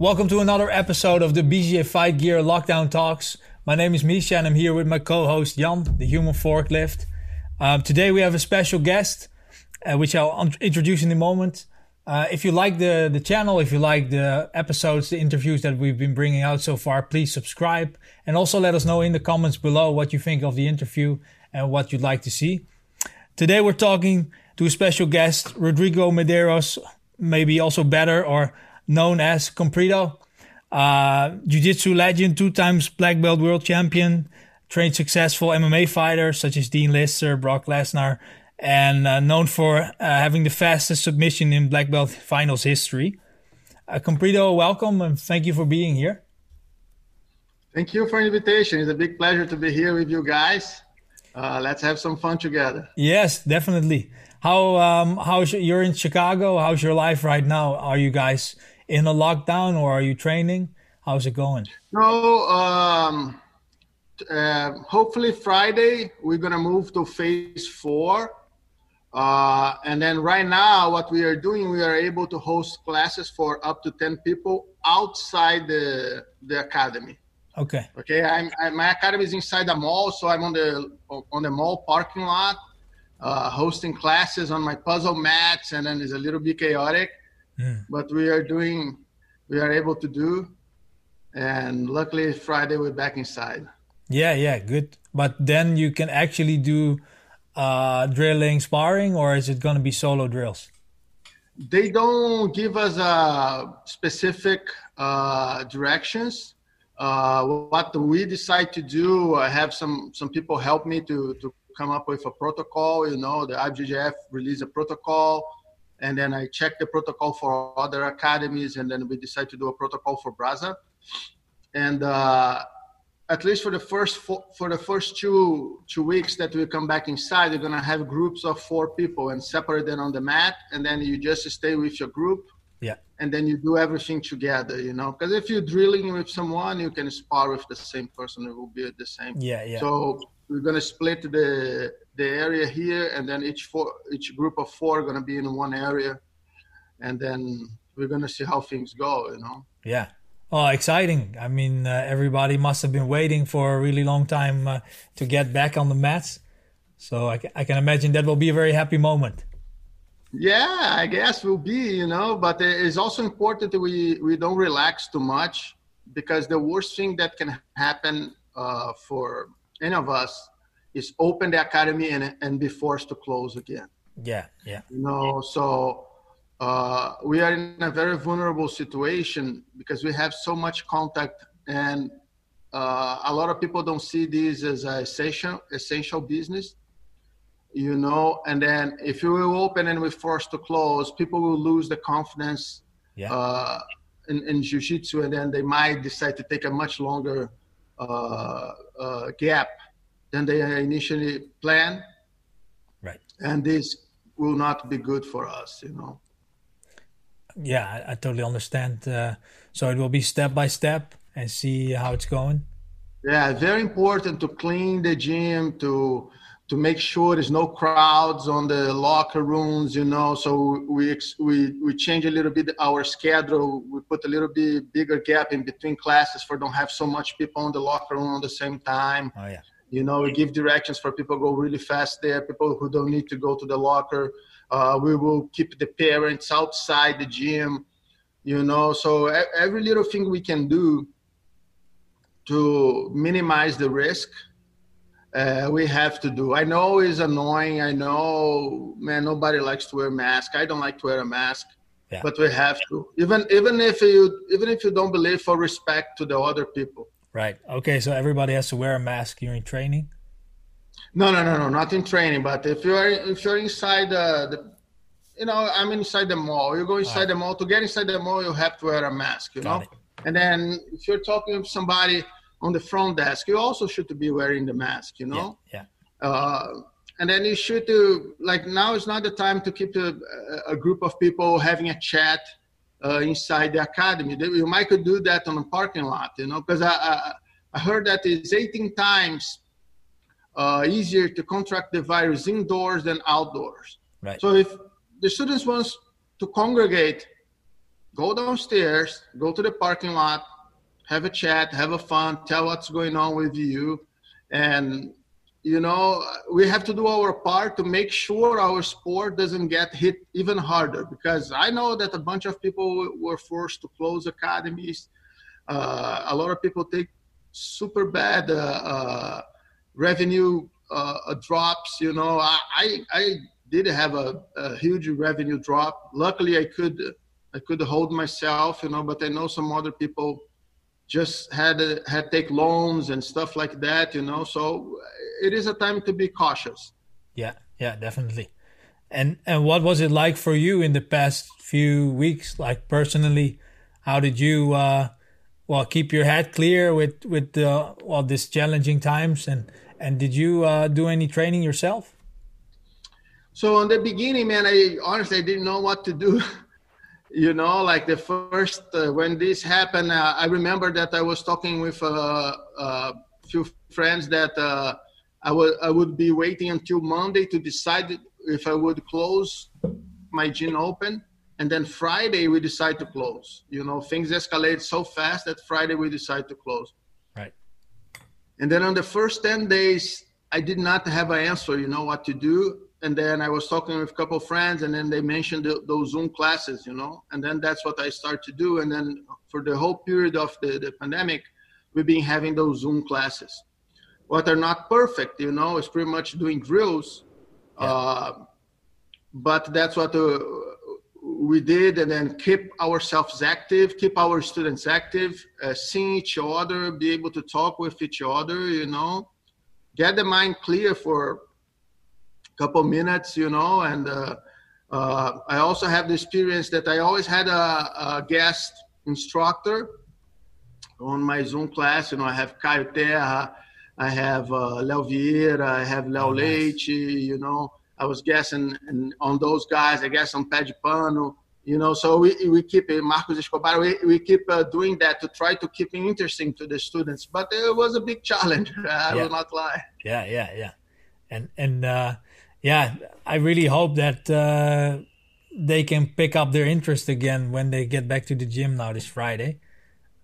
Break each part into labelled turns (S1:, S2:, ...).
S1: Welcome to another episode of the BJJ Fight Gear Lockdown Talks. My name is Misha and I'm here with my co-host Jan, the human forklift. Um, today we have a special guest, uh, which I'll introduce in a moment. Uh, if you like the, the channel, if you like the episodes, the interviews that we've been bringing out so far, please subscribe and also let us know in the comments below what you think of the interview and what you'd like to see. Today we're talking to a special guest, Rodrigo Medeiros, maybe also better or known as Comprido. Uh, Jiu-Jitsu legend, two times black belt world champion, trained successful MMA fighters such as Dean Lister, Brock Lesnar, and uh, known for uh, having the fastest submission in black belt finals history. Uh, Comprido, welcome and thank you for being here.
S2: Thank you for the invitation. It's a big pleasure to be here with you guys. Uh, let's have some fun together.
S1: Yes, definitely. How um how's your, you're in Chicago? How's your life right now? Are you guys in a lockdown or are you training? How's it going?
S2: No, um, uh, hopefully Friday we're gonna move to phase four, uh, and then right now what we are doing we are able to host classes for up to ten people outside the the academy.
S1: Okay.
S2: Okay, I'm I, my academy is inside the mall, so I'm on the on the mall parking lot, uh, hosting classes on my puzzle mats, and then it's a little bit chaotic,
S1: Mm.
S2: but we are doing, we are able to do, and luckily Friday we're back inside.
S1: Yeah, yeah, good. But then you can actually do uh, drilling, sparring, or is it going to be solo drills?
S2: They don't give us uh, specific uh, directions. Uh, what we decide to do, I have some some people help me to to come up with a protocol. You know, the IBJJF release a protocol, and then I check the protocol for other academies, and then we decide to do a protocol for Brasa. And uh, at least for the first fo- for the first two two weeks that we come back inside, you're gonna have groups of four people and separate them on the mat, and then you just stay with your group
S1: Yeah.
S2: and then you do everything together, you know. Because if you're drilling with someone, you can spar with the same person; it will be the same.
S1: Yeah, yeah.
S2: So we're gonna split the the area here, and then each four each group of four are gonna be in one area, and then we're gonna see how things go, you know.
S1: Yeah. Oh, exciting. I mean, uh, everybody must have been waiting for a really long time uh, to get back on the mats. So I, I can imagine that will be a very happy moment.
S2: Yeah, I guess will be, you know, but it's also important that we we don't relax too much because the worst thing that can happen uh, for any of us is open the academy and and be forced to close again.
S1: Yeah, yeah.
S2: You know, so uh, we are in a very vulnerable situation because we have so much contact and uh, a lot of people don't see this as a essential essential business you know and then if you will open and we're forced to close people will lose the confidence
S1: Yeah.
S2: uh, in, in jiu-jitsu and then they might decide to take a much longer uh, uh, gap than they initially planned
S1: Right.
S2: and this will not be good for us you know
S1: Yeah, I, I totally understand. Uh, so it will be step by step and see how it's going.
S2: Yeah, very important to clean the gym to to make sure there's no crowds on the locker rooms. You know, so we we we change a little bit our schedule. We put a little bit bigger gap in between classes for don't have so much people in the locker room at the same time.
S1: Oh, yeah.
S2: You know, we give directions for people go really fast there. People who don't need to go to the locker. Uh, we will keep the parents outside the gym. You know, so every little thing we can do to minimize the risk uh, we have to do i know it's annoying i know man nobody likes to wear a mask i don't like to wear a mask
S1: Yeah.
S2: but we have to even even if you even if you don't believe for respect to the other people
S1: Right. Okay. So everybody has to wear a mask during training.
S2: no no no no not in training but if you're if you're inside the, the you know i'm inside the mall you go inside the mall to get inside the mall you have to wear a mask you
S1: Got
S2: know
S1: it.
S2: and then if you're talking with somebody on the front desk you also should be wearing the mask you know
S1: Yeah.
S2: uh, and then you should do like now is not the time to keep a, a group of people having a chat uh, inside the academy. They- You might could do that on a parking lot, you know, because I, I I heard that it's 18 times uh, easier to contract the virus indoors than outdoors.
S1: Right.
S2: So if the students wants to congregate go downstairs, go to the parking lot, have a chat, have a fun, tell what's going on with you, and you know we have to do our part to make sure our sport doesn't get hit even harder because i know that a bunch of people were forced to close academies. Uh, a lot of people take super bad uh, uh, revenue uh, drops you know. I, I, I did have a, a huge revenue drop. Luckily i could i could hold myself you know but i know some other people just had had take loans and stuff like that you know so it is a time to be cautious.
S1: Yeah, yeah, definitely. And and what was it like for you in the past few weeks? Like personally, how did you uh, well keep your head clear with with the well this challenging times and and did you uh, do any training yourself?
S2: So in the beginning, man, I honestly I didn't know what to do. you know, like the first uh, when this happened, uh, I remember that I was talking with a, uh, a uh, few friends that uh, I would I would be waiting until Monday to decide if I would close my gym open, and then Friday we decide to close. You know, things escalate so fast that Friday we decide to close.
S1: Right.
S2: And then on the first ten days, I did not have an answer. You know what to do. And then I was talking with a couple of friends, and then they mentioned the, those Zoom classes. You know, and then that's what I start to do. And then for the whole period of the, the pandemic, we've been having those Zoom classes what are not perfect you know it's pretty much doing drills yeah. uh, but that's what uh, we did and then keep ourselves active keep our students active uh, seeing each other be able to talk with each other you know get the mind clear for couple minutes you know and uh, uh, i also have the experience that i always had a, a guest instructor on my zoom class you know i have Caio Terra I have uh, Léo Vieira, I have Léo oh, Leite, you know. I was guessing and on those guys, I guess on Pé de Pano, you know. So we, we keep uh, Marcos Escobar, we, we keep uh, doing that to try to keep it interesting to the students. But it was a big challenge, I yeah. will not lie.
S1: Yeah, yeah, yeah. And, and uh, yeah, I really hope that uh, they can pick up their interest again when they get back to the gym now this Friday.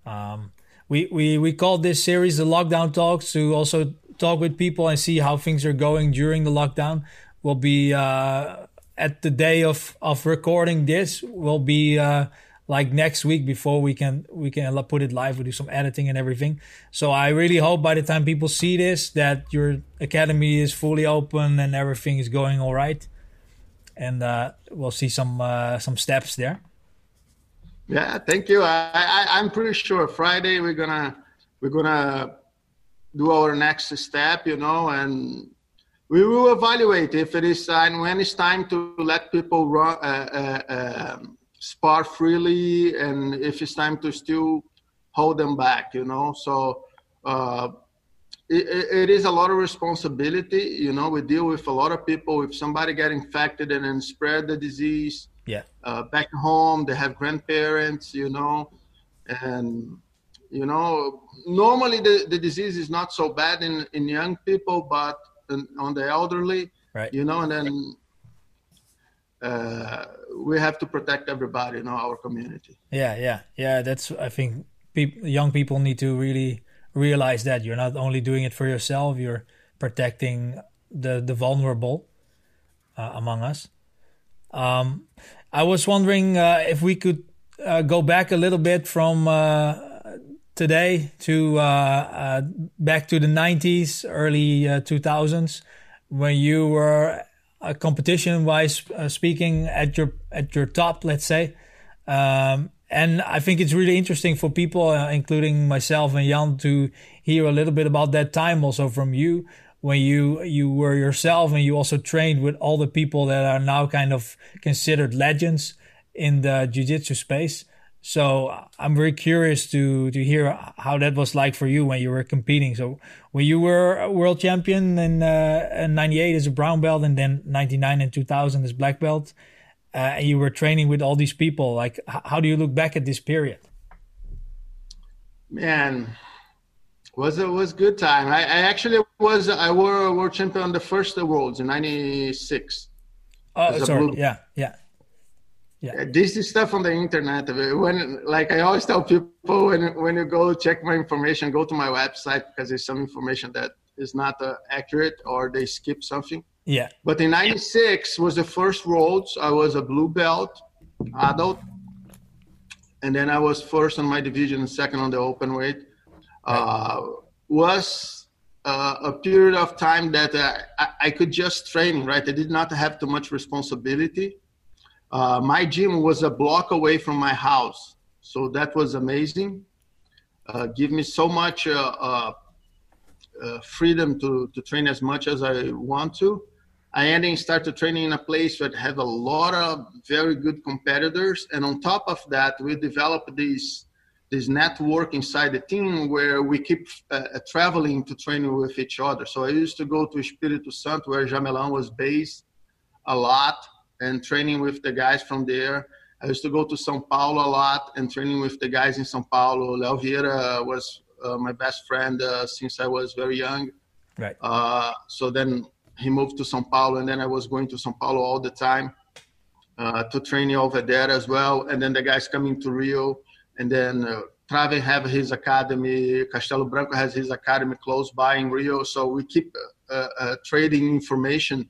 S1: Um, we, we, we called this series the Lockdown Talks to also talk with people and see how things are going during the lockdown. We'll be uh, at the day of, of recording this. Will be uh, like next week before we can we can put it live. We do some editing and everything. So I really hope by the time people see this that your academy is fully open and everything is going all right, and uh, we'll see some uh, some steps there.
S2: Yeah, thank you. I, I I'm pretty sure Friday we're gonna we're gonna do our next step, you know, and we will evaluate if it is time when it's time to let people run uh, uh, um, spar freely, and if it's time to still hold them back, you know. So. Uh, it, it is a lot of responsibility. You know, we deal with a lot of people. If somebody get infected and then spread the disease,
S1: yeah
S2: uh, back home they have grandparents you know and you know normally the, the disease is not so bad in in young people but on the elderly
S1: right
S2: you know and then uh, we have to protect everybody in our community.
S1: Yeah yeah yeah that's i think people, young people need to really realize that you're not only doing it for yourself you're protecting the the vulnerable uh, among us. Um, I was wondering uh, if we could uh, go back a little bit from uh, today to uh, uh, back to the 90s, early 2000s, when you were Uh, competition-wise uh, speaking at your at your top, let's say. Um, and I think it's really interesting for people, uh, including myself and Jan, to hear a little bit about that time also from you when you you were yourself and you also trained with all the people that are now kind of considered legends in the jiu-jitsu space so i'm very curious to to hear how that was like for you when you were competing so when you were a world champion in, uh, in 98 as a brown belt and then 99 and 2000 as black belt uh, and you were training with all these people like how do you look back at this period
S2: man was it was good time. I, I actually was I were a world champion on the first worlds in '96.
S1: Oh, sorry. Yeah, yeah, Yeah.
S2: This is stuff on the internet. When, like I always tell people, when when you go check my information, go to my website because there's some information that is not uh, accurate or they skip something.
S1: Yeah.
S2: But in '96 was the first Worlds. I was a blue belt adult, and then I was first on my division and second on the open weight. Uh, was uh, a period of time that uh, I, I, could just train. Right, I did not have too much responsibility. Uh, my gym was a block away from my house, so that was amazing. Uh, give me so much uh, freedom to to train as much as I want to I ended started training in a place that had a lot of very good competitors, and on top of that, we developed this this network inside the team where we keep uh, uh, traveling to train with each other. So I used to go to Espírito Santo, where Jamelão was based, a lot, and training with the guys from there. I used to go to São Paulo a lot and training with the guys in São Paulo. Leo Vieira was uh, my best friend uh, since I was very young.
S1: Right.
S2: Uh, so then he moved to São Paulo, and then I was going to São Paulo all the time uh, to train over there as well. And then the guys coming to Rio, and then uh, Traven have his academy. Castelo Branco has his academy close by in Rio. So we keep uh, uh, trading information,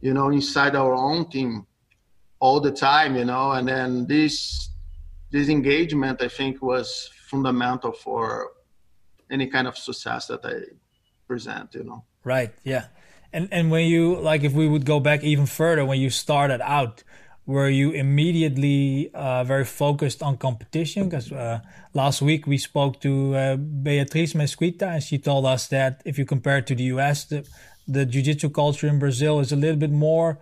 S2: you know, inside our own team all the time, you know. And then this this engagement, I think, was fundamental for any kind of success that I present, you know.
S1: Right. Yeah. And and when you like, if we would go back even further, when you started out, were you immediately uh, very focused on competition? Because uh, last week we spoke to uh, Beatriz Mesquita, and she told us that if you compare it to the U.S., the the jiu-jitsu culture in Brazil is a little bit more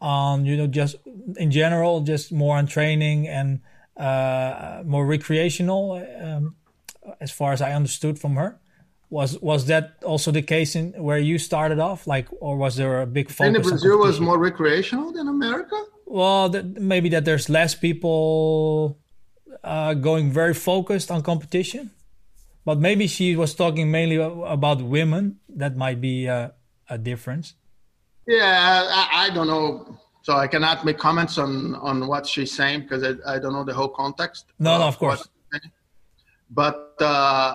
S1: on you know just in general, just more on training and uh, more recreational, um, as far as I understood from her. Was was that also the case in where you started off? Like or was there a big focus And
S2: in brazil was more recreational than america?
S1: Well maybe that there's less people uh, going very focused on competition. But maybe she was talking mainly about women. That might be a, a difference?
S2: Yeah I, I, don't know. So i cannot make comments on on what she's saying because i, I don't know the whole context.
S1: No no of course.
S2: But uh,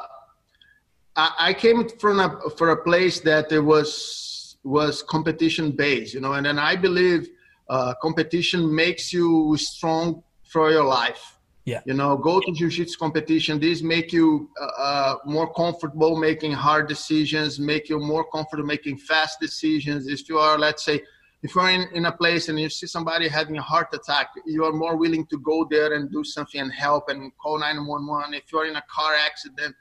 S2: I, came from a for a place that it was was competition based, you know, and then I believe uh, competition makes you strong for your life.
S1: Yeah.
S2: You know, go to jiu-jitsu competition. These make you uh, uh, more comfortable making hard decisions, make you more comfortable making fast decisions. If you are, let's say, if you're in, in a place and you see somebody having a heart attack, you are more willing to go there and do something and help and call 911. If you're in a car accident,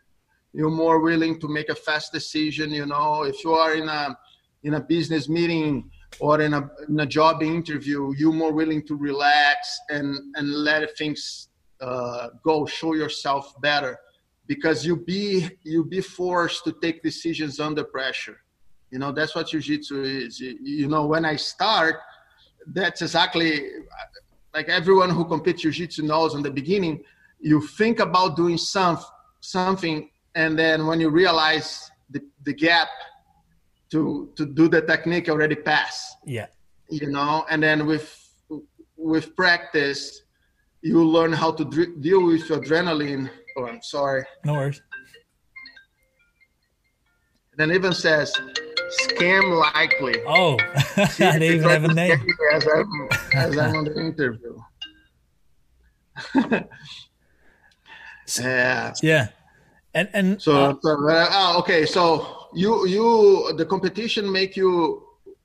S2: you're more willing to make a fast decision you know if you are in a in a business meeting or in a, in a job interview you're more willing to relax and and let things uh, go show yourself better because you be you be forced to take decisions under pressure. You know that's what jiu-jitsu is. You know when i start that's exactly like everyone who competes jiu-jitsu knows in the beginning you think about doing some something and then when you realize the, the gap to to do the technique already pass
S1: yeah.
S2: You know and then with with practice you learn how to dr- deal with adrenaline. Oh i'm sorry.
S1: No worries.
S2: And then even says scam likely.
S1: Oh they even have a name.
S2: as I'm, as I'm on the interview.
S1: Yeah. yeah. And and
S2: so, uh, so uh, ah, okay. So you you the competition make you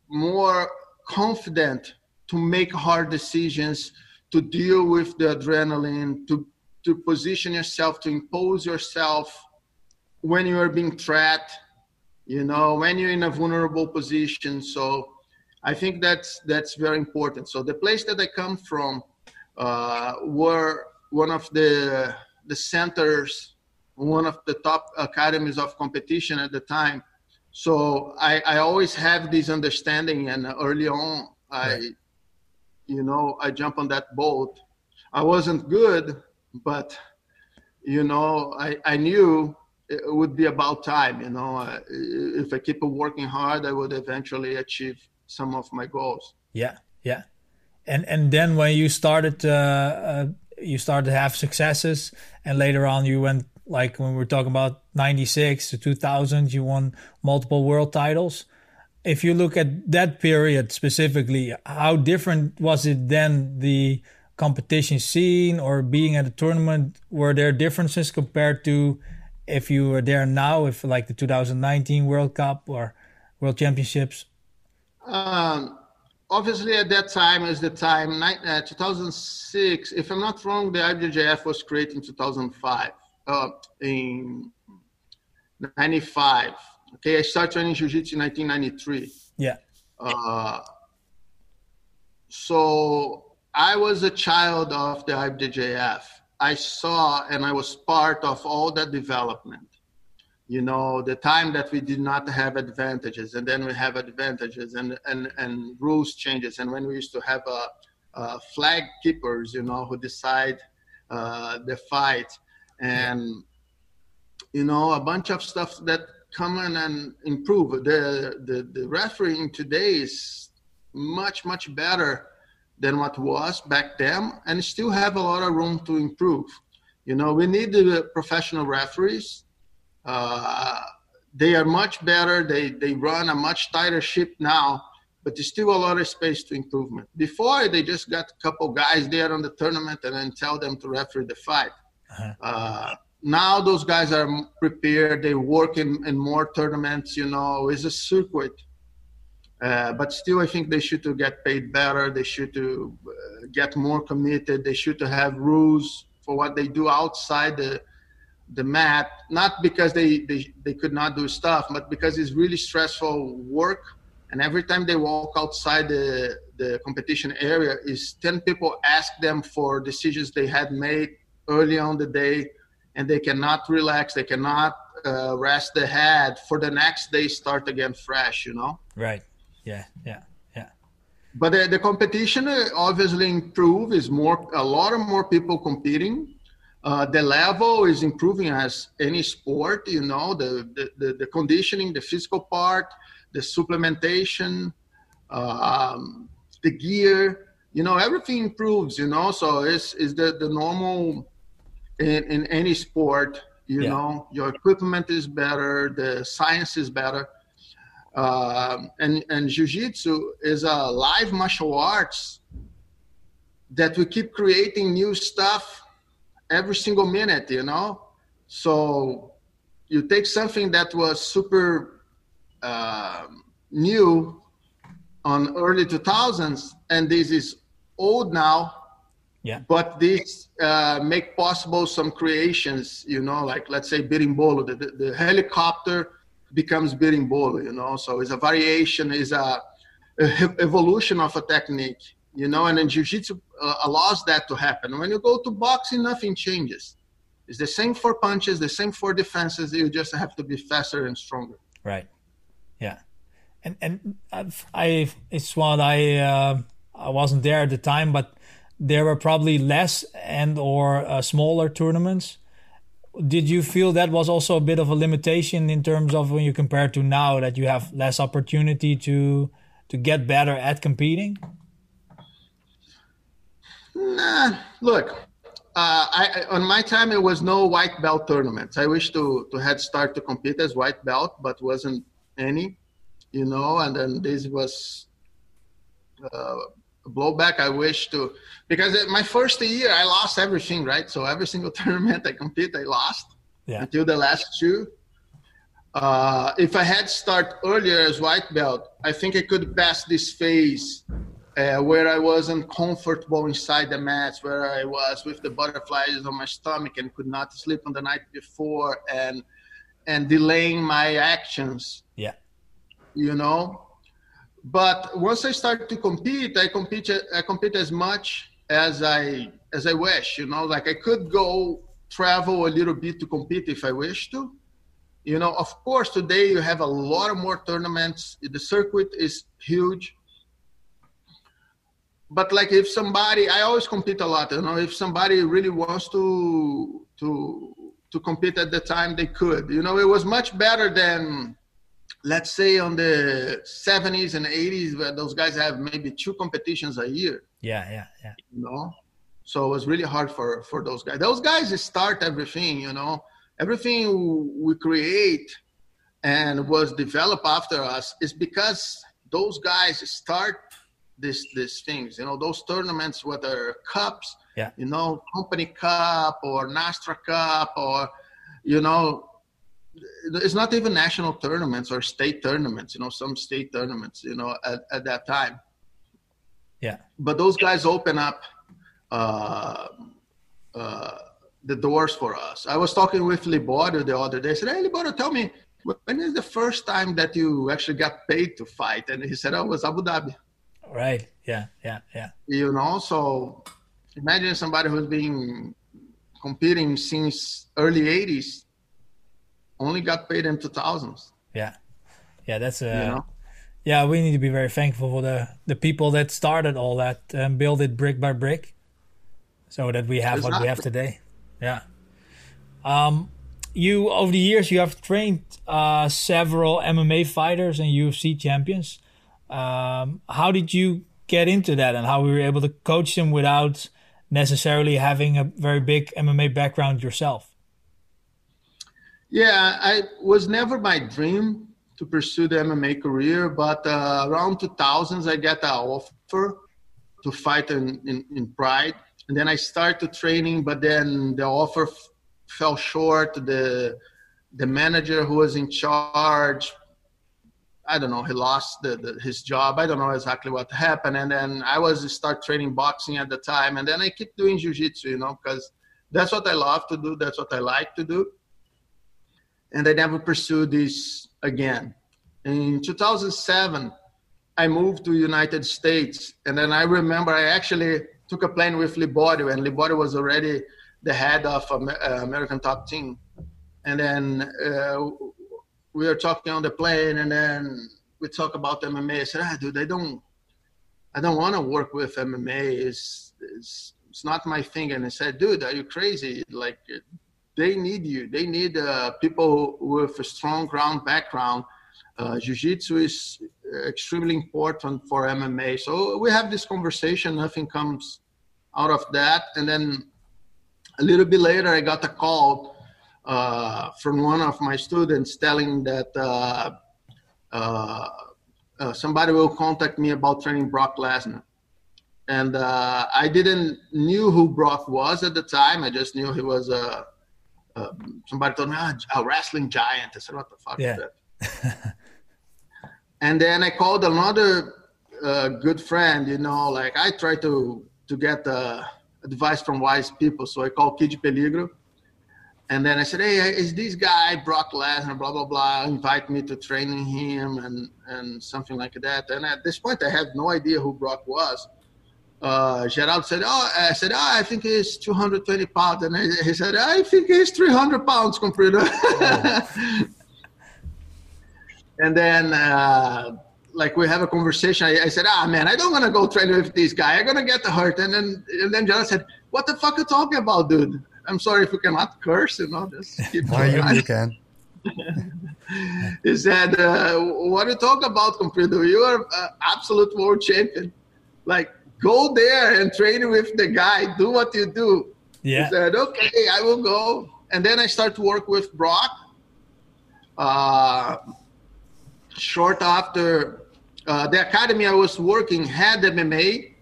S2: more confident to make hard decisions to deal with the adrenaline to to position yourself to impose yourself when you are being trapped you know when you're in a vulnerable position so i think that's that's very important so the place that i come from uh, were one of the the centers one of the top academies of competition at the time. So I, I always have this understanding, and early on, I, right. You know, I jump on that boat. I wasn't good, but you know, I, I knew it would be about time. You know, if I keep working hard, I would eventually achieve some of my goals.
S1: Yeah, yeah. And and then when you started, uh, uh, you started to have successes, and later on you went like when we're talking about '96 to 2000, you won multiple world titles. If you look at that period specifically, how different was it then the competition scene or being at a tournament? Were there differences compared to if you were there now, if like the 2019 World Cup or World Championships?
S2: Um, obviously, at that time is the time uh, 2006. If I'm not wrong, the IBJJF was created in 2005. Uh, in 95. Okay, I started training jiu-jitsu in 1993.
S1: Yeah. Uh,
S2: so I was a child of the IBJJF. I saw and I was part of all that development. You know, the time that we did not have advantages, and then we have advantages, and and and rules changes, and when we used to have a, a flag keepers, you know, who decide uh, the fight, and you know, a bunch of stuff that come in and improve. The the the refereeing today is much much better than what was back then and still have a lot of room to improve. You know, we need the professional referees. Uh, they are much better. They, they run a much tighter ship now, but there's still a lot of space to improvement. Before, they just got a couple guys there on the tournament and then tell them to referee the fight. Uh-huh. Uh, now those guys are prepared. They work in, in more tournaments. You know, it's a circuit uh, but still, I think they should to get paid better. They should to uh, get more committed. They should to have rules for what they do outside the the mat. Not because they, they they could not do stuff, but because it's really stressful work. And every time they walk outside the the competition area, is ten people ask them for decisions they had made early on the day, and they cannot relax. They cannot uh, rest the head for the next day. Start again fresh. You know.
S1: Right yeah, yeah, yeah.
S2: But the, the competition uh, obviously improve. Is more a lot of more people competing. Uh, the level is improving as any sport. You know, the the, the, the conditioning, the physical part, the supplementation, um, the gear. You know, everything improves. You know, so it's is the the normal in in any sport. You yeah. know, your equipment is better, the science is better uh, and and jiu-jitsu is a live martial arts that we keep creating new stuff every single minute you know so you take something that was super uh, new on early 2000s and this is old now
S1: yeah
S2: but this uh, make possible some creations you know like let's say berimbolo the, the, the helicopter becomes berimbolo, you know. So it's a variation, is a, a, evolution of a technique, you know. And then jiu-jitsu uh, allows that to happen. When you go to boxing, nothing changes. It's the same for punches, the same for defenses. You just have to be faster and stronger.
S1: Right. Yeah. And and I've, I it's what I uh, I wasn't there at the time, but there were probably less and or uh, smaller tournaments did you feel that was also a bit of a limitation in terms of when you compare to now that you have less opportunity to to get better at competing?
S2: Nah, look, uh, I, on my time it was no white belt tournaments. I wish to to head start to compete as white belt, but wasn't any, you know. And then this was uh, blowback I wish to because my first year I lost everything right? So every single tournament I compete I lost
S1: yeah.
S2: until the last two. Uh, if I had start earlier as white belt I think I could pass this phase uh, where I wasn't comfortable inside the mats where I was with the butterflies on my stomach and could not sleep on the night before and and delaying my actions.
S1: Yeah.
S2: You know but once I start to compete, I compete I compete as much as I as I wish. You know, like I could go travel a little bit to compete if I wish to. You know, of course, today you have a lot more tournaments. The circuit is huge. But like if somebody, I always compete a lot. You know, if somebody really wants to to to compete at the time, they could. You know, it was much better than let's say on the 70s and 80s where those guys have maybe two competitions a year
S1: Yeah, yeah, yeah.
S2: You know, so it was really hard for for those guys. Those guys start everything. You know, everything we create and was developed after us is because those guys start this these things. You know, those tournaments, whether cups,
S1: yeah.
S2: you know, company cup or Nastra Cup or you know it's not even national tournaments or state tournaments you know some state tournaments you know at, at that time.
S1: Yeah.
S2: But those guys open up uh, uh, the doors for us. I was talking with liborio the other day. I said hey liborio tell me when is the first time that you actually got paid to fight? And he said oh, it was abu dhabi.
S1: Right. Yeah yeah yeah.
S2: You know so imagine somebody who's been competing since early 80s only got paid in 2000s
S1: yeah. Yeah that's a you know? yeah we need to be very thankful for the the people that started all that and built it brick by brick so that we have what we have today. Yeah. Um you over the years you have trained uh, several mma fighters and ufc champions. Um, how did you get into that and how we were able to coach them without necessarily having a very big MMA background yourself?
S2: Yeah, I was never my dream to pursue the MMA career, but uh, around 2000s I got an offer to fight in, in, in, Pride, and then I started training, but then the offer f- fell short. The the manager who was in charge I don't know, he lost the, the, his job. I don't know exactly what happened. And then I was start training boxing at the time. And then I keep doing jiu-jitsu, you know, because that's what I love to do. That's what I like to do. And I never pursued this again. In 2007, I moved to United States. And then I remember I actually took a plane with Liborio and Liborio was already the head of uh, American Top Team. And then uh, we were talking on the plane, and then we talk about MMA. I said, "Ah, dude, I don't, I don't want to work with MMA. It's, it's, it's not my thing." And I said, "Dude, are you crazy? Like, they need you. They need uh, people with a strong ground background. Uh, jiu-jitsu is extremely important for MMA. So we have this conversation. Nothing comes out of that, and then a little bit later, I got a call uh, from one of my students telling that uh, uh, uh, somebody will contact me about training Brock Lesnar. And uh, I didn't knew who Brock was at the time. I just knew he was a. Um, somebody told me, oh, a wrestling giant. I said, "What the fuck yeah. is that?" and then I called another uh, good friend. You know, like I try to to get uh, advice from wise people. So I called Kid Peligro and then I said, "Hey, is this guy Brock Lesnar? Blah blah blah. Invite me to training him and and something like that." And at this point, I had no idea who Brock was. Uh, Geraldo said, "Oh, I said, oh, I think he's 220 pounds," and he said, "I think he's 300 pounds, Comprido." Oh. and then, uh, like, we have a conversation. I, I said, "Ah, man, I don't want to go train with this guy. I'm gonna get hurt." And then, and then Geraldo said, "What the fuck are you talking about, dude?" I'm sorry if you cannot curse, you know, just keep
S3: no, you, you can.
S2: he said, uh, what you talk about, Comprido? You are uh, absolute world champion. Like, go there and train with the guy. Do what you do.
S1: Yeah.
S2: He said, okay, I will go. And then I start to work with Brock. Uh, short after uh, the academy I was working had MMA,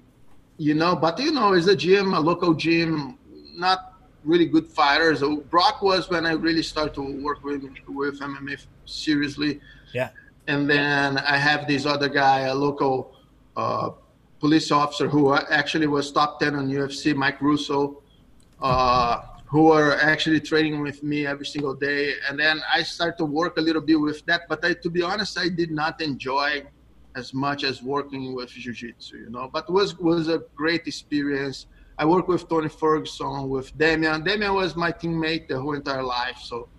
S2: you know, but you know, it's a gym, a local gym, not really good fighters. So Brock was when I really started to work with with MMA seriously.
S1: Yeah.
S2: And then I have this other guy, a local uh, police officer who actually was top ten on UFC, Mike Russow, uh, who are actually training with me every single day. And then I started to work a little bit with that. But I, to be honest, I did not enjoy as much as working with jiu-jitsu, you know. But was was a great experience I work with Tony Ferguson, with Demian. Demian was my teammate the whole entire life, so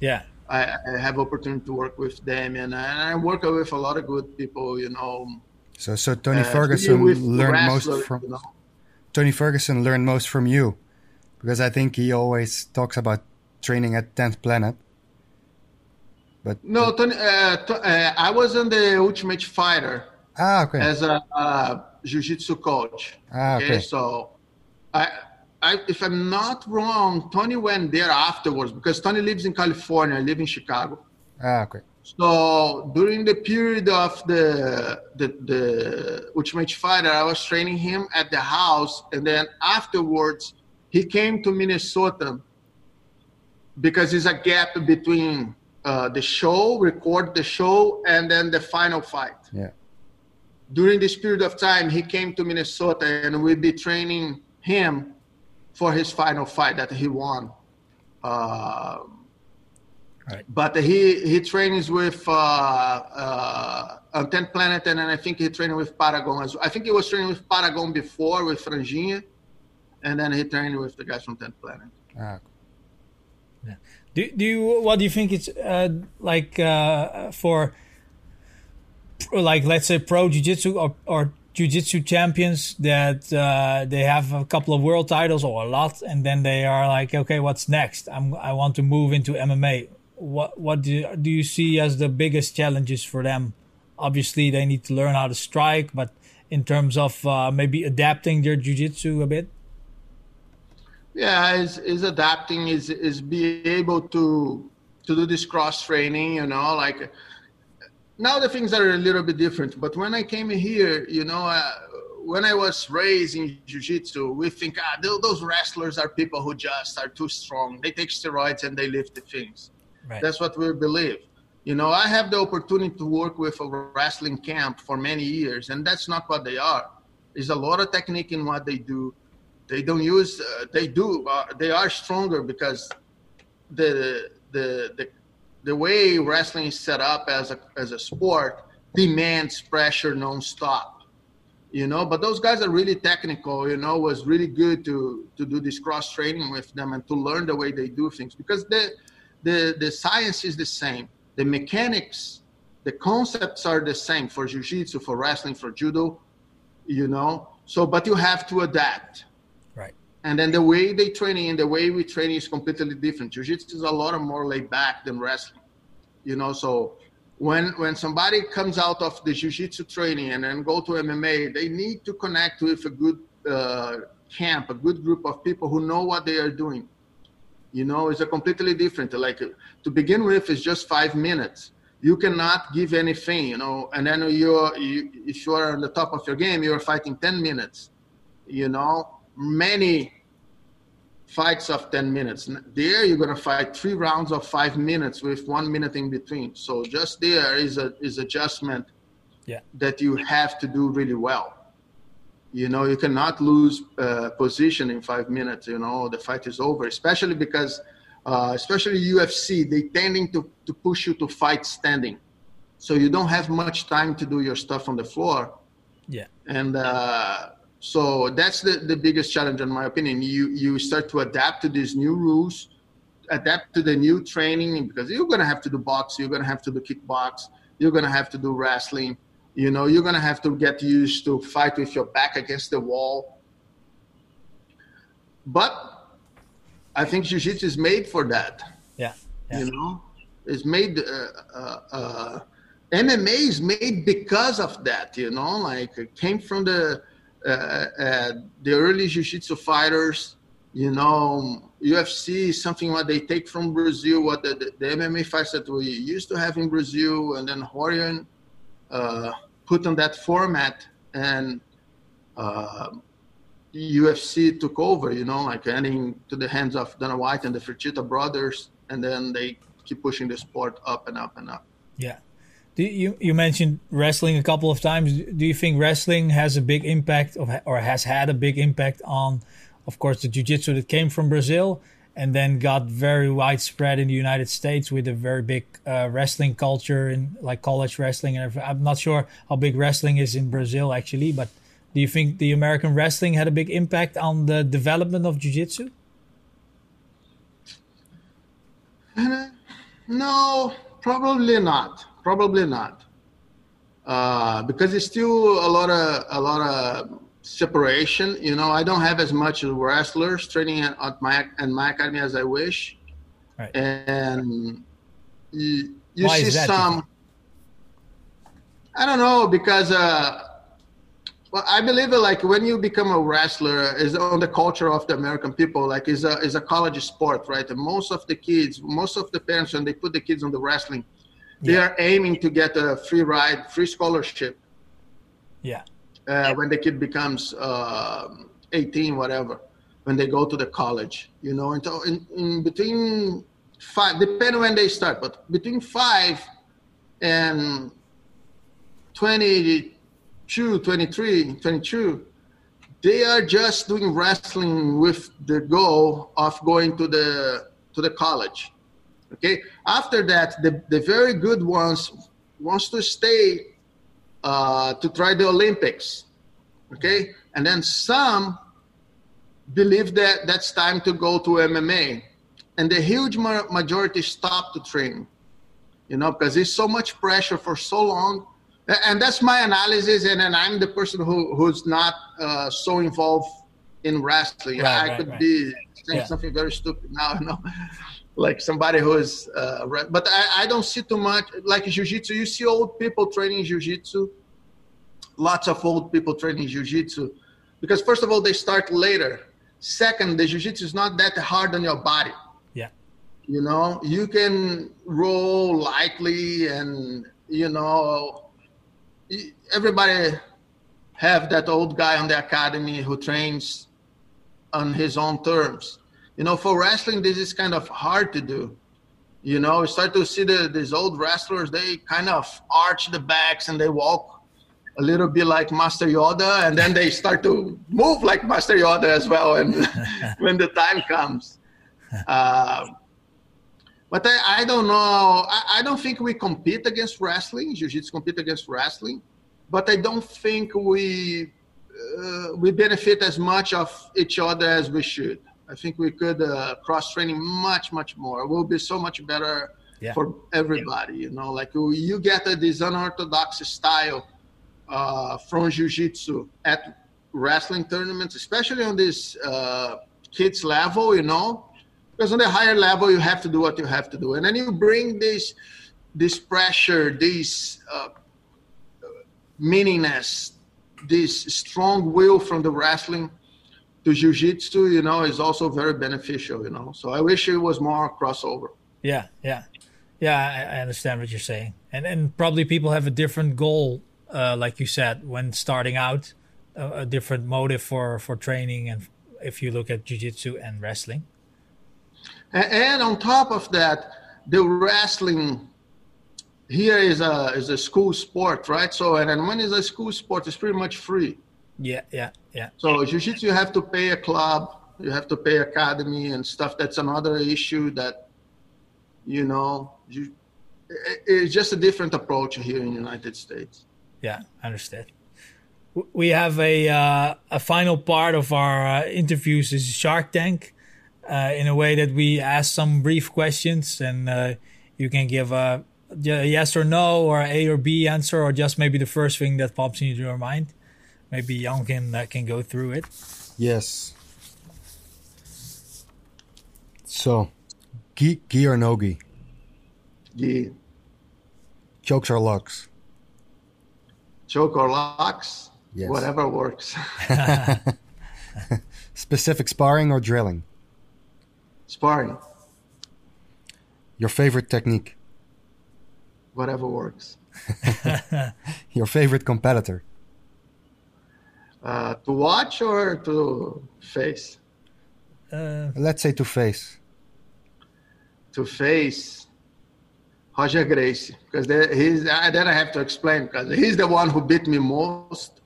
S1: yeah,
S2: I, I have opportunity to work with Demian, and I work with a lot of good people, you know.
S3: So, so Tony uh, Ferguson learned most from you know? Tony Ferguson learned most from you, because I think he always talks about training at Tenth Planet. But
S2: no, Tony, uh, uh, I was on the Ultimate Fighter
S3: Ah, okay.
S2: As a, a jiu-jitsu coach.
S3: Ah, okay. okay.
S2: So, I, I, if I'm not wrong, Tony went there afterwards because Tony lives in California. I live in Chicago.
S3: Ah, okay.
S2: So during the period of the, the the Ultimate Fighter, I was training him at the house, and then afterwards he came to Minnesota because there's a gap between uh, the show, record the show, and then the final fight.
S3: Yeah.
S2: During this period of time, he came to Minnesota, and we'd be training him for his final fight that he won. Uh, right. But he he trains with uh, uh, 10th Planet, and then I think he trained with Paragon as well. I think he was training with Paragon before with Franjinha, and then he trained with the guys from 10th Planet.
S3: Ah,
S1: yeah. Do, do you what do you think it's uh, like uh, for like let's say pro jiu-jitsu or, or jiu-jitsu champions that uh, they have a couple of world titles or a lot and then they are like okay what's next I'm, i want to move into mma what what do, do you see as the biggest challenges for them? Obviously they need to learn how to strike but in terms of uh, maybe adapting their jiu-jitsu a bit?
S2: Yeah is is adapting is is be able to to do this cross training you know like now the things are a little bit different but when i came here you know uh, when i was raised in jiu-jitsu we think ah, those wrestlers are people who just are too strong. They take steroids and they lift the things right. that's what we believe. You know i have the opportunity to work with a wrestling camp for many years and that's not what they are. There's a lot of technique in what they do. They don't use uh, they do uh, they are stronger because the the the the way wrestling is set up as a as a sport demands pressure nonstop. You know but those guys are really technical you know was really good to to do this cross training with them and to learn the way they do things because the the the science is the same the mechanics the concepts are the same for jiu-jitsu for wrestling for judo you know so but you have to adapt Right. and then the way they training and the way we training is completely different. Jiu-jitsu is a lot more laid back than wrestling, you know. So when when somebody comes out of the jiu-jitsu training and then go to MMA, they need to connect with a good uh, camp, a good group of people who know what they are doing. You know, it's a completely different. Like to begin with, it's just five minutes. You cannot give anything, you know, and then you're you, if you are on the top of your game, you're fighting ten minutes. You know, many fights of 10 minutes. There, you're going to fight three rounds of five minutes with one minute in between. So just there is a is adjustment
S1: yeah.
S2: that you have to do really well. You know, you cannot lose uh, position in five minutes. You know, the fight is over. Especially because, uh, especially UFC, they tending to to push you to fight standing, so you don't have much time to do your stuff on the floor.
S1: Yeah,
S2: and. Uh, so that's the, the biggest challenge, in my opinion. You you start to adapt to these new rules, adapt to the new training because you're gonna have to do box, you're gonna have to do kickbox, you're gonna have to do wrestling. You know, you're gonna have to get used to fight with your back against the wall. But I think jiu-jitsu is made for that.
S1: Yeah. yeah.
S2: You know, it's made. Uh, uh, uh, MMA is made because of that. You know, like it came from the uh, uh, the early jiu-jitsu fighters, you know, UFC is something what they take from Brazil, what the, the, the MMA fights that we used to have in Brazil, and then Rorion uh, put on that format, and uh, UFC took over, you know, like ending to the hands of Dana White and the Fertitta brothers, and then they keep pushing the sport up and up and up.
S1: Yeah. Do you you mentioned wrestling a couple of times. Do you think wrestling has a big impact of, or has had a big impact on, of course, the jiu-jitsu that came from Brazil and then got very widespread in the United States with a very big uh, wrestling culture in like college wrestling and I'm not sure how big wrestling is in Brazil actually, but do you think the American wrestling had a big impact on the development of jiu-jitsu?
S2: No, probably not. Probably not, uh, because it's still a lot of a lot of separation. You know, I don't have as much wrestlers training at my at my academy as I wish,
S1: right.
S2: and you, you see some. I don't know because uh, well, I believe that like when you become a wrestler is on the culture of the American people. Like is a is a college sport, right? And most of the kids, most of the parents, when they put the kids on the wrestling, they are aiming to get a free ride, free scholarship.
S1: Yeah.
S2: Uh, when the kid becomes uh, 18, whatever, when they go to the college, you know, and so in, in between five, depending when they start, but between five and 22, 23, 22, they are just doing wrestling with the goal of going to the to the college. Okay. After that, the, the very good ones wants to stay uh, to try the Olympics. Okay. And then some believe that that's time to go to MMA. And the huge majority stop to train, you know, because there's so much pressure for so long. And that's my analysis. And then I'm the person who, who's not uh, so involved in wrestling. Right, I right, could right. be saying yeah. something very stupid now, you know like somebody who is uh, but I, I don't see too much like jiu-jitsu you see old people training jiu-jitsu lots of old people training jiu-jitsu. Because first of all they start later. Second the jiu-jitsu is not that hard on your body.
S1: Yeah.
S2: You know you can roll lightly and you know everybody have that old guy on the academy who trains on his own terms. You know, for wrestling, this is kind of hard to do. You know, you start to see the, these old wrestlers, they kind of arch the backs and they walk a little bit like Master Yoda, and then they start to move like Master Yoda as well. And when the time comes, uh, but I, I, don't know. I, I, don't think we compete against wrestling. Jiu-Jitsu compete against wrestling, but I don't think we uh, we benefit as much of each other as we should. I think we could uh, cross training much, much more. It will be so much better yeah. for everybody. You know, like you get a, this unorthodox style uh, from jiu-jitsu at wrestling tournaments, especially on this uh, kids level. You know, because on the higher level you have to do what you have to do, and then you bring this this pressure, this uh, meaningless, this strong will from the wrestling to jiu-jitsu you know is also very beneficial you know? So i wish it was more crossover.
S1: Yeah yeah. Yeah i, I understand what you're saying. And and probably people have a different goal uh, like you said when starting out a, a, different motive for for training and if you look at jiu-jitsu and wrestling
S2: and, on top of that the wrestling here is a is a school sport right so and, and when it's a school sport it's pretty much free
S1: yeah, yeah, yeah.
S2: So jiu-jitsu, you have to pay a club, you have to pay academy and stuff. That's another issue that, you know, you, it's just a different approach here in the United States.
S1: Yeah, understood. We have a uh, a final part of our uh, interviews is Shark Tank, uh, in a way that we ask some brief questions and uh, you can give a, a yes or no or A or B answer or just maybe the first thing that pops into your mind. Maybe Jan can uh, can go through it.
S3: Yes. So, gi, gi or no gi?
S2: Gi.
S3: Chokes or locks?
S2: Choke or locks? Yes. Whatever works.
S3: Specific sparring or drilling?
S2: Sparring.
S3: Your favorite technique?
S2: Whatever works.
S3: Your favorite competitor?
S2: Uh, to watch or to face?
S3: Uh, Let's say to face.
S2: To face. Roger Gracie, because he's uh, then I have to explain because he's the one who beat me most,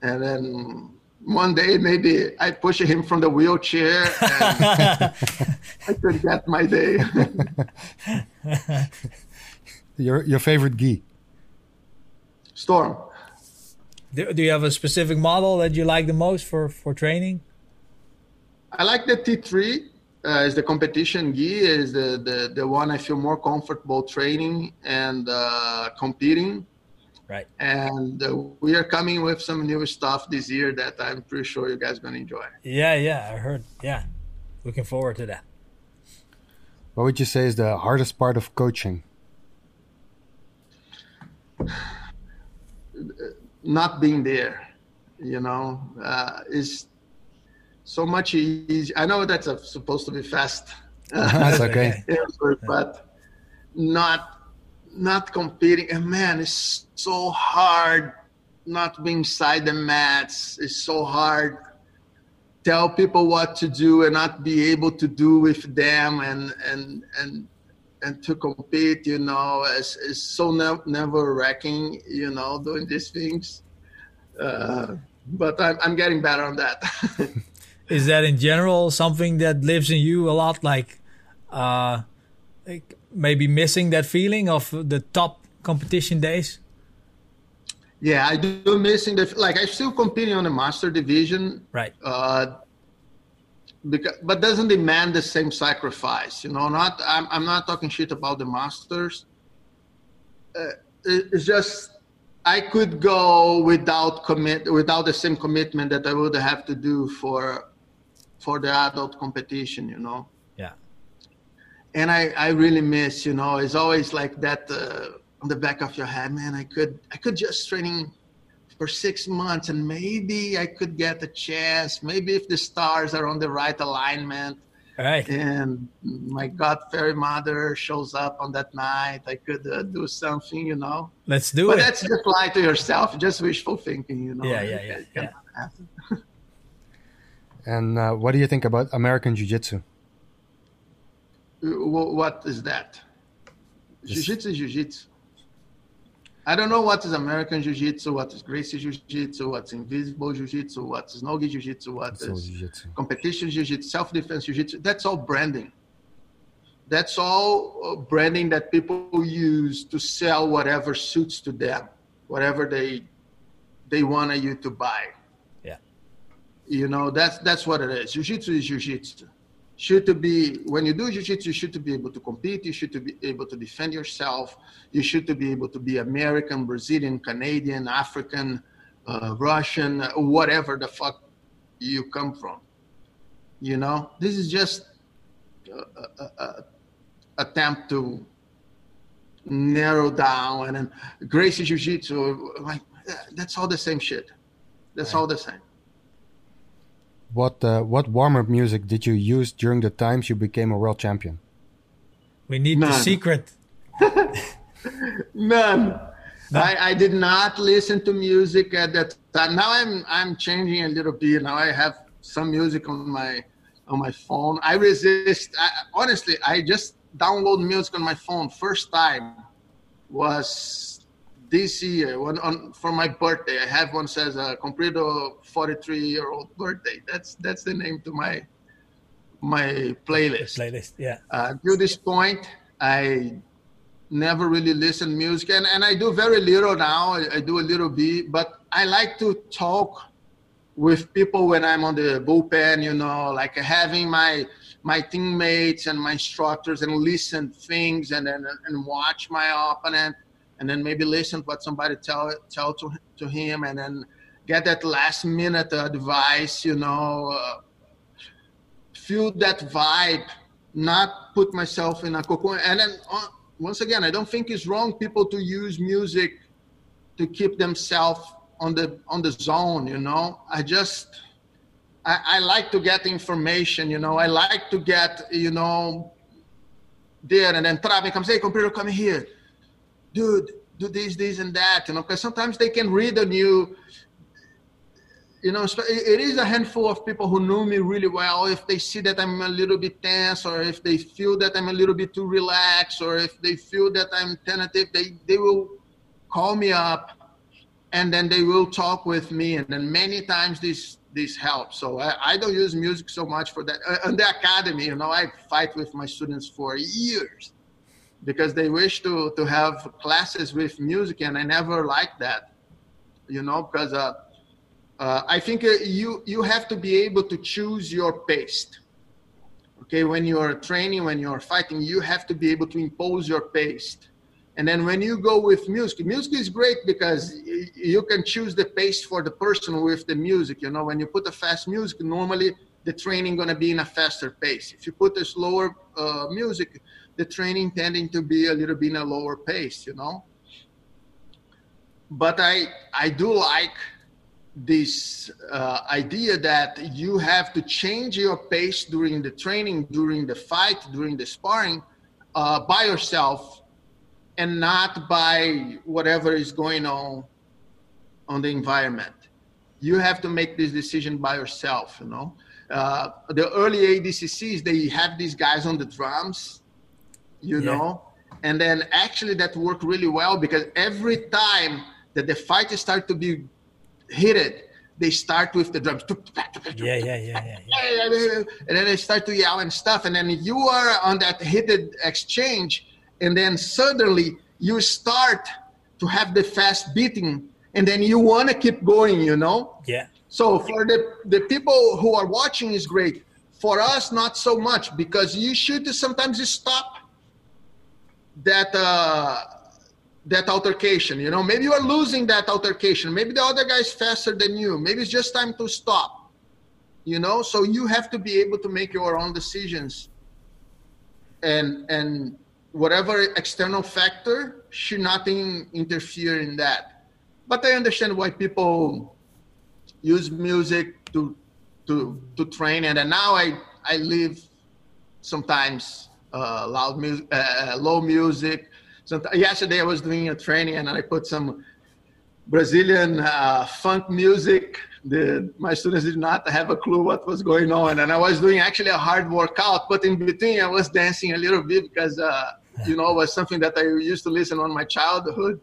S2: and then one day maybe I push him from the wheelchair and I could get my day.
S3: your your favorite gi?
S2: Storm.
S1: Do, do you have a specific model that you like the most for, for training?
S2: I like the T3 uh, is the competition gi is the, the, the one I feel more comfortable training and uh, competing.
S1: Right.
S2: And uh, we are coming with some new stuff this year that I'm pretty sure you guys gonna enjoy.
S1: Yeah, yeah, I heard. Yeah, looking forward to that.
S3: What would you say is the hardest part of coaching?
S2: not being there, you know, uh, is so much easy. I know that's a, supposed to be fast.
S3: that's okay.
S2: but not not competing. And man, it's so hard not being inside the mats. It's so hard tell people what to do and not be able to do with them and and and and to compete you know is, is so ne- never wrecking you know doing these things uh, but I'm, I'm getting better on that
S1: is that in general something that lives in you a lot like uh like maybe missing that feeling of the top competition days
S2: yeah, I do missing the like. I'm still competing on the master division,
S1: right?
S2: Uh, because, but doesn't demand the same sacrifice. You know, not I'm I'm not talking shit about the masters. Uh, it, it's just I could go without commit without the same commitment that I would have to do for for the adult competition. You know.
S1: Yeah.
S2: And I I really miss. You know, it's always like that. Uh, on the back of your head, man, I could I could just training for six months and maybe I could get a chance. Maybe if the stars are on the right alignment.
S1: Right.
S2: And my God fairy mother shows up on that night. I could uh, do something, you know.
S1: Let's do
S2: but
S1: it.
S2: But that's just lie to yourself, just wishful thinking, you know.
S1: Yeah, yeah, yeah. yeah.
S3: and uh, what do you think about American Jiu Jitsu?
S2: What is that? Jiu Jitsu is Jiu Jitsu. I don't know what is American Jiu-Jitsu, what is Gracie Jiu-Jitsu, what's Invisible Jiu-Jitsu, what is Nogi Jiu-Jitsu, what is jiu-jitsu. competition Jiu-Jitsu, self-defense Jiu-Jitsu. That's all branding. That's all uh, branding that people use to sell whatever suits to them, whatever they they want you to buy. You know, that's that's what it is. Jiu-Jitsu is Jiu-Jitsu. Should to be when you do jiu-jitsu you should to be able to compete. You should to be able to defend yourself. You should to be able to be american brazilian canadian african uh, russian whatever the fuck you come from. You know this is just a, a, a attempt to narrow down and then gracie jiu-jitsu like that's all the same shit. That's right. all the same
S3: what uh, what warm up music did you use during the times you became a world champion?
S1: We need None. the secret.
S2: None. I, I did not listen to music at that time. Now I'm I'm changing a little bit. Now I have some music on my on my phone. I resist. I, honestly, I just download music on my phone. First time was this year when on for my birthday i have one says uh Comprido 43 year old birthday. That's that's the name to my my playlist.
S1: Playlist yeah.
S2: Uh to this point i never really listen music and, and i do very little now. I, I do a little bit but i like to talk with people when i'm on the bullpen you know like having my my teammates and my instructors and listen things and and, and watch my opponent and then maybe listen to what somebody tell tell to to him, and then get that last minute advice. You know, uh, feel that vibe, not put myself in a cocoon. And then uh, once again, I don't think it's wrong people to use music to keep themselves on the on the zone. You know, I just. I, I like to get information, you know. I like to get, you know, there and then Travis comes, hey, Comprido, come here dude, do this, this, and that, you know, because sometimes they can read on you. You know, so it is a handful of people who know me really well. If they see that I'm a little bit tense, or if they feel that I'm a little bit too relaxed, or if they feel that I'm tentative, they, they will call me up and then they will talk with me. And then many times this this helps. So I, I don't use music so much for that. Uh, in the academy, you know, I fight with my students for years because they wish to to have classes with music and i never liked that you know because uh, uh, i think uh, you you have to be able to choose your pace. Okay when you're training when you're fighting you have to be able to impose your pace. And then when you go with music music is great because you can choose the pace for the person with the music you know. When you put a fast music normally the training going to be in a faster pace. If you put a slower uh, music the training tending to be a little bit in a lower pace, you know. but I I do like this uh, idea that you have to change your pace during the training, during the fight, during the sparring, uh, by yourself, and not by whatever is going on on the environment. You have to make this decision by yourself. You know, uh, the early ADCCs they have these guys on the drums, you yeah. know, and then actually that worked really well because every time that the fight start to be heated, they start with the drums.
S1: Yeah, yeah, yeah, yeah,
S2: And then they start to yell and stuff. And then you are on that heated exchange, and then suddenly you start to have the fast beating, and then you want to keep going, you know?
S1: Yeah.
S2: So for the, the people who are watching is great. For us, not so much because you should sometimes stop that uh, that altercation. You know, maybe you are losing that altercation. Maybe the other guy is faster than you. Maybe it's just time to stop. You know, so you have to be able to make your own decisions. And and whatever external factor should not in, interfere in that. But I understand why people use music to to to train, and, and now I I live sometimes uh, loud music, uh, low music so yesterday I was doing a training and I put some Brazilian uh, funk music. The, my students did not have a clue what was going on, and I was doing actually a hard workout. But in between, I was dancing a little bit because uh, you know it was something that I used to listen on my childhood.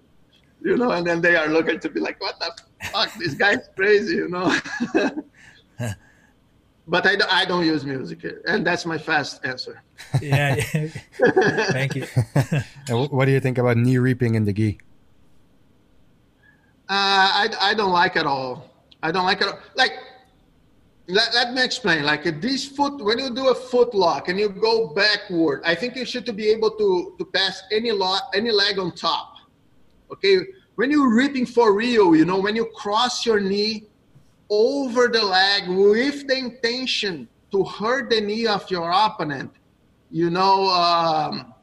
S2: You know, and then they are looking to be like, "What the fuck? This guy's crazy," you know. but I, I don't use music, and that's my fast answer.
S1: yeah, thank you.
S3: what do you think about knee reaping in the gi?
S2: Uh, I, I don't like it all. I don't like it. All. Like, let, let me explain. Like this foot, when you do a foot lock and you go backward, I think you should be able to to pass any lot, any leg on top. Okay, when you're reaping for real, you know, when you cross your knee over the leg with the intention to hurt the knee of your opponent, you know, um,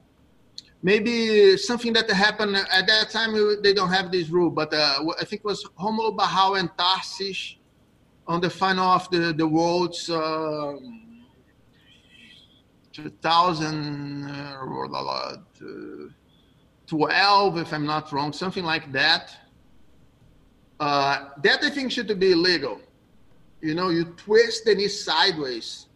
S2: maybe something that happened at that time, they don't have this rule, but uh, I think it was Romulo Barral and Tarsis on the final of the, the Worlds uh, 2012, if I'm not wrong, something like that uh, that I think should be illegal. You know, you twist the knee sideways,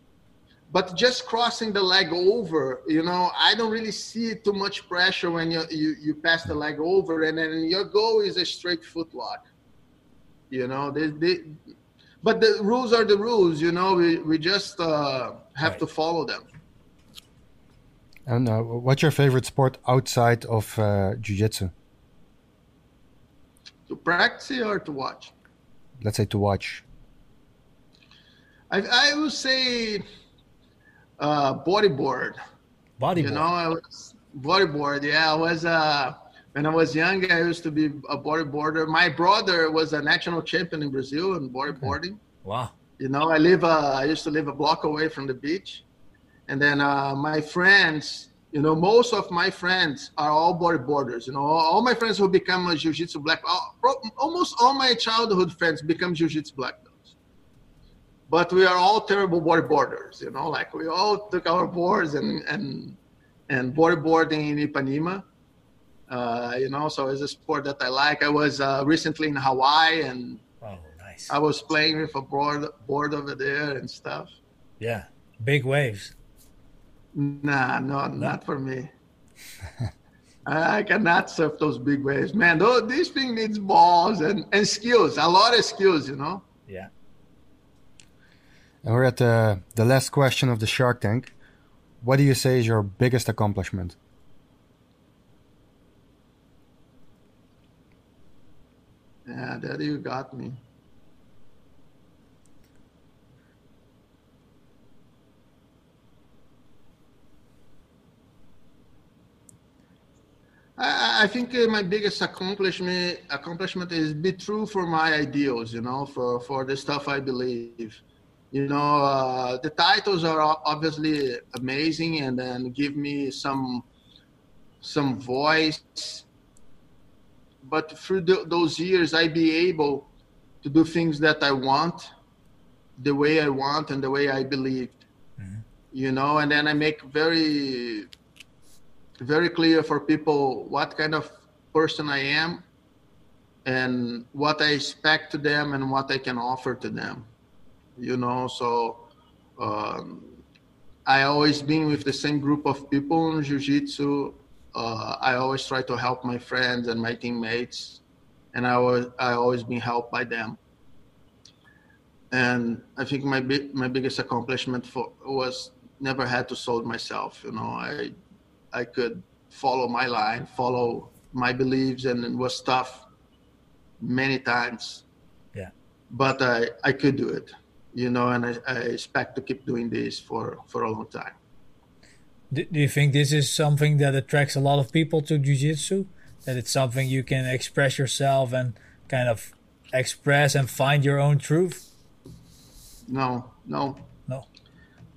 S2: but just crossing the leg over, you know, I don't really see too much pressure when you, you, you pass the leg over and then your goal is a straight foot lock. You know, they, they, but the rules are the rules, you know, we, we just uh, have right. to follow them.
S3: And uh, what's your favorite sport outside of uh, jiu-jitsu?
S2: To practice or to watch?
S3: Let's say to watch.
S2: I, I would say uh, bodyboard.
S1: Bodyboard.
S2: You know, I was bodyboard. Yeah, I was. Uh, when I was young, I used to be a bodyboarder. My brother was a national champion in Brazil in bodyboarding. Okay.
S1: Wow.
S2: You know, I live. Uh, I used to live a block away from the beach, and then uh, my friends you know, most of my friends are all bodyboarders. You know, all my friends who become a jiu-jitsu black, almost all my childhood friends become jiu-jitsu black belts. But we are all terrible bodyboarders. You know, like we all took our boards and and and bodyboarding in Ipanema. Uh, you know, so it's a sport that I like. I was uh, recently in Hawaii and
S1: oh, nice.
S2: I was playing with a board board over there and stuff.
S1: Yeah, big waves.
S2: Nah, no, not for me. I cannot surf those big waves, man. Though this thing needs balls and, and skills, a lot of skills, you know.
S1: Yeah.
S3: And we're at the the last question of the Shark Tank. What do you say is your biggest accomplishment?
S2: Yeah, there you got me. I, I think uh, my biggest accomplishment accomplishment is be true for my ideals. You know, for for the stuff I believe. You know, uh, the titles are obviously amazing, and then give me some some voice. but through the, those years, I be able to do things that I want, the way I want, and the way I believed. Mm-hmm. You know, and then I make very, very clear for people what kind of person I am, and what I expect to them, and what I can offer to them. You know, so. Um, I always been with the same group of people in jiu-jitsu. Uh, I always try to help my friends and my teammates, and I was I always been helped by them. And I think my my biggest accomplishment for was never had to sold myself. You know, I I could follow my line, follow my beliefs, and it was tough many times.
S1: Yeah.
S2: But I I could do it you know, and I, I expect to keep doing this for, for a long time.
S1: Do, do you think this is something that attracts a lot of people to jiu-jitsu? That it's something you can express yourself and kind of express and find your own truth?
S2: No. No.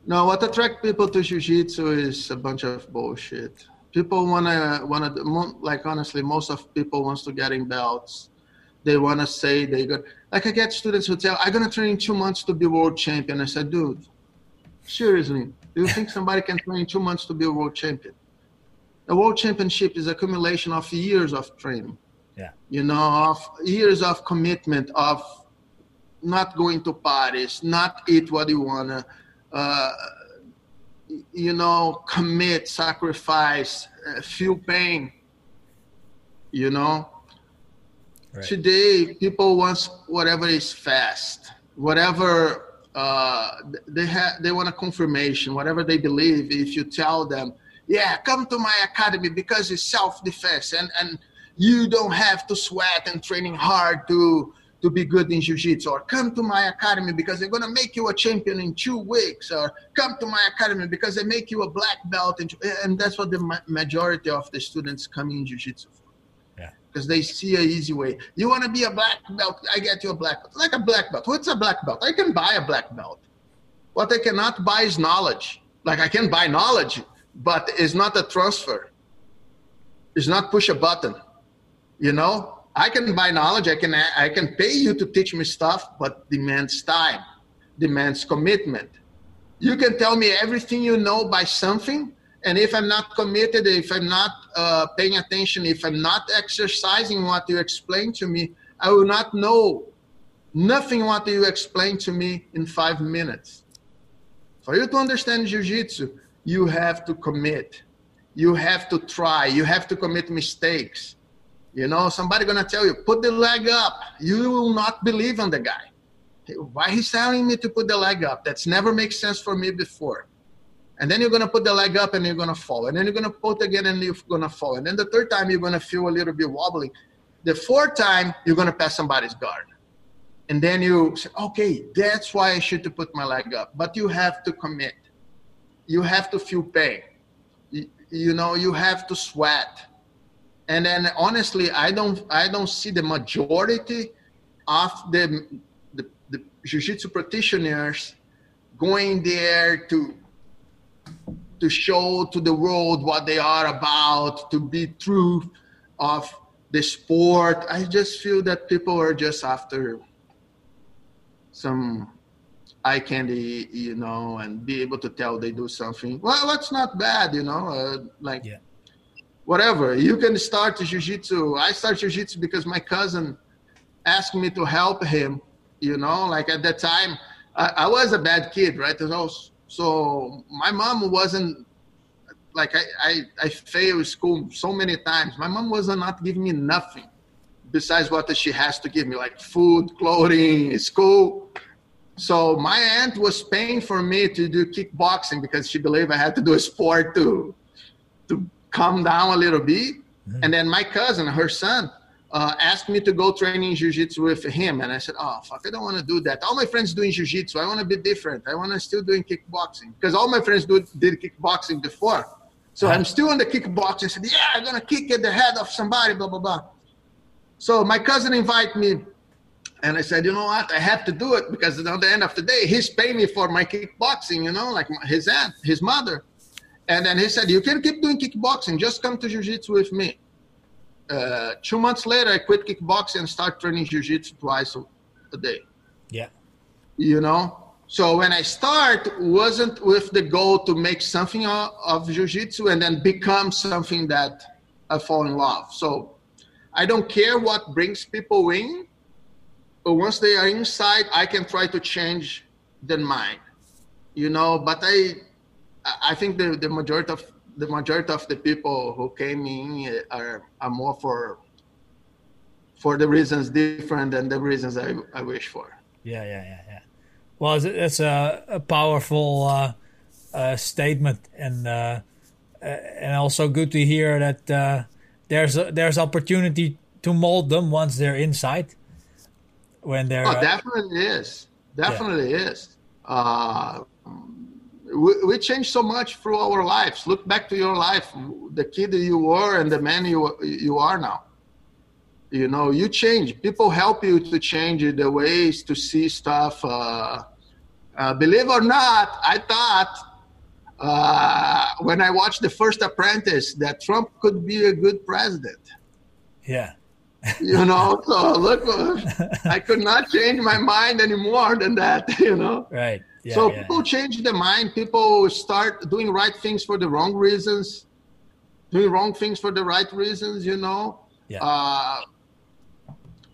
S1: No,
S2: what attracts people to jiu-jitsu is a bunch of bullshit. People wanna wanna like honestly, most of people wants to get in belts they want to say they got like I get students who tell I'm gonna train in two months to be world champion. I said, dude, seriously, do you think somebody can train in two months to be a world champion? A world championship is accumulation of years of training.
S1: Yeah.
S2: You know, of years of commitment of not going to parties, not eat what you wanna, uh, you know, commit, sacrifice, uh, feel pain. You know, Right. Today, people want whatever is fast, whatever uh, they have. They want a confirmation, whatever they believe. If you tell them, "Yeah, come to my academy because it's self-defense and and you don't have to sweat and training hard to to be good in jiu-jitsu or come to my academy because they're going to make you a champion in two weeks or come to my academy because they make you a black belt and that's what the majority of the students come in jiu-jitsu for Yeah. because they see a easy way. You want to be a black belt? I get you a black belt. Like a black belt. What's a black belt? I can buy a black belt. What I cannot buy is knowledge. Like I can buy knowledge, but it's not a transfer. It's not push a button. You know, I can buy knowledge. I can I can pay you to teach me stuff, but demands time, demands commitment. You can tell me everything you know by something, and if I'm not committed, if I'm not uh, paying attention, if I'm not exercising what you explain to me, I will not know nothing what you explain to me in five minutes. For you to understand Jiu-Jitsu, you have to commit. You have to try. You have to commit mistakes. You know, somebody gonna tell you, put the leg up. You will not believe on the guy. Why he's telling me to put the leg up? That's never made sense for me before. And then you're to put the leg up and you're to fall. And then you're to put again and you're to fall. And then the third time you're to feel a little bit wobbly. The fourth time you're to pass somebody's guard. And then you say okay that's why i should put my leg up. But you have to commit. You have to feel pain. You, you know you have to sweat and then honestly i don't i don't see the majority of the the, the jiu-jitsu practitioners going there to to show to the world what they are about, to be true of the sport. I just feel that people are just after some eye candy, you know, and be able to tell they do something. Well, that's not bad, you know, uh, like yeah. Whatever. You can start jiu-jitsu. I start jiu-jitsu because my cousin asked me to help him, you know, like at that time, I, I was a bad kid, right? Know, so my mom wasn't like I, I, I failed school so many times. My mom was not giving me nothing besides what she has to give me, like food, clothing, school. So my aunt was paying for me to do kickboxing because she believed I had to do a sport to to calm down a little bit. Mm-hmm. And then my cousin, her son, uh, asked me to go training jiu-jitsu with him. And i said oh fuck i don't want to do that. All my friends doing jiu-jitsu. I want to be different. I want to still doing kickboxing. Because all my friends do, did kickboxing before. So i'm still on the kickboxing. I said yeah i'm gonna kick at the head of somebody blah blah blah. So my cousin invited me. And i said you know what? I have to do it because at the end of the day he's paying me for my kickboxing you know like his aunt his mother and then he said you can keep doing kickboxing just come to jiu-jitsu with me uh, two months later, I quit kickboxing and start training jiu-jitsu twice a day.
S1: Yeah.
S2: You know, so when I start, wasn't with the goal to make something of jiu-jitsu and then become something that I fall in love. So I don't care what brings people in, but once they are inside, I can try to change their mind. You know, but I, I think the, the majority of the majority of the people who came in are, are more for for the reasons different than the reasons I, I wish for.
S1: Yeah, yeah, yeah, yeah. Well, it's, it's a, a powerful uh, uh, statement, and uh, uh and also good to hear that uh, there's a, there's opportunity to mold them once they're inside. When they're
S2: oh, uh, definitely is, definitely yeah. is we, we change so much through our lives. Look back to your life, the kid you were and the man you you are now. You know, you change. People help you to change the ways to see stuff. Uh, uh, believe or not, I thought uh, when I watched the first Apprentice that Trump could be a good president.
S1: Yeah.
S2: you know, so look, I could not change my mind any more than that. You know.
S1: Right
S2: yeah, so yeah. people change their mind. People start doing right things for the wrong reasons, doing wrong things for the right reasons. You know.
S1: Yeah. Uh,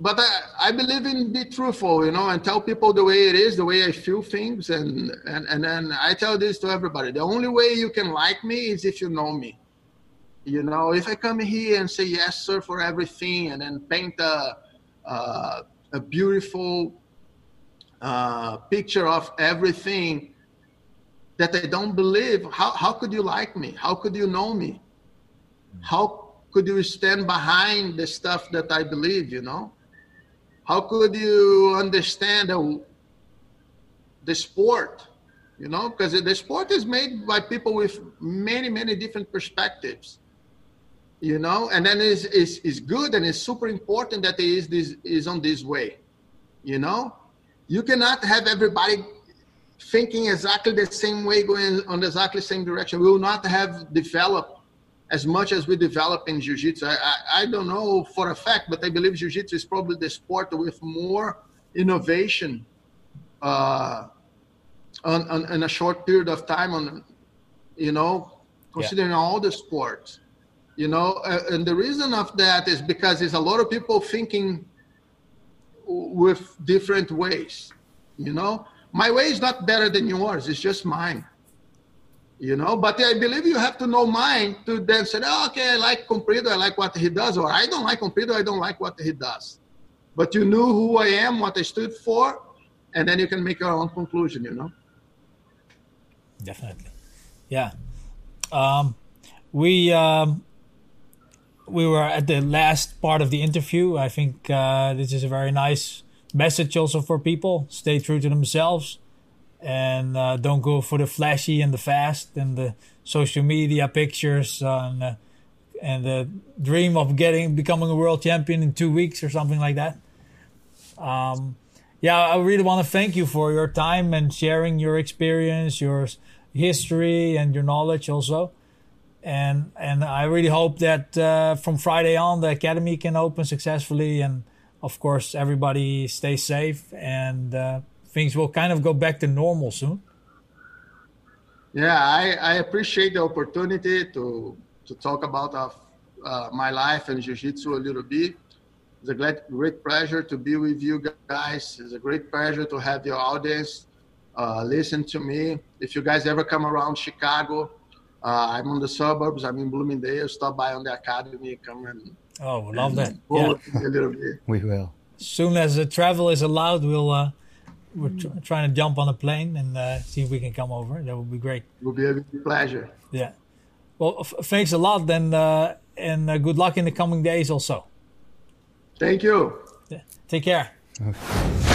S2: but I, I believe in be truthful, you know, and tell people the way it is, the way I feel things, and and and then I tell this to everybody: the only way you can like me is if you know me. You know, if I come here and say yes, sir, for everything, and then paint a uh, a beautiful uh, picture of everything that I don't believe, how, how could you like me? How could you know me? How could you stand behind the stuff that I believe, you know? How could you understand the, the sport, you know? Because the sport is made by people with many, many different perspectives you know and then it's, it's, it's good and it's super important that it is this is on this way you know you cannot have everybody thinking exactly the same way, going on exactly the same direction. We will not have developed as much as we develop in jiu-jitsu. I, I, I don't know for a fact, but I believe jiu-jitsu is probably the sport with more innovation uh, on, on, in a short period of time. On you know, considering yeah. all the sports, you know, uh, and the reason of that is because there's a lot of people thinking with different ways you know? My way is not better than yours it's just mine you know? But i believe you have to know mine to then say oh, okay i like comprido i like what he does or i don't like comprido i don't like what he does. But you knew who i am what i stood for and then you can make your own conclusion you know?
S1: Definitely. Yeah. Um, we um, we were at the last part of the interview. I think uh, this is a very nice message also for people. Stay true to themselves and uh, don't go for the flashy and the fast and the social media pictures and, uh, and the dream of getting becoming a world champion in two weeks or something like that. Um, yeah, I really want to thank you for your time and sharing your experience, your history, and your knowledge also and and I really hope that uh, from Friday on the academy can open successfully, and of course everybody stays safe and uh, things will kind of go back to normal soon.
S2: Yeah, I, I appreciate the opportunity to to talk about uh, my life and jiu-jitsu a little bit. It's a great, great pleasure to be with you guys. It's a great pleasure to have your audience uh, listen to me. If you guys ever come around Chicago, uh, I'm on the suburbs. I'm in Bloomingdale. Stop by on the academy. Come and
S1: oh, love that. Yeah.
S2: a little bit.
S3: We will.
S1: Soon as the travel is allowed, we'll uh, we're tr- trying to jump on a plane and uh, see if we can come over. That would be great.
S2: It would be a pleasure.
S1: Yeah. Well, f- thanks a lot, then, uh, and uh, good luck in the coming days also.
S2: Thank you.
S1: Yeah. Take care. Okay.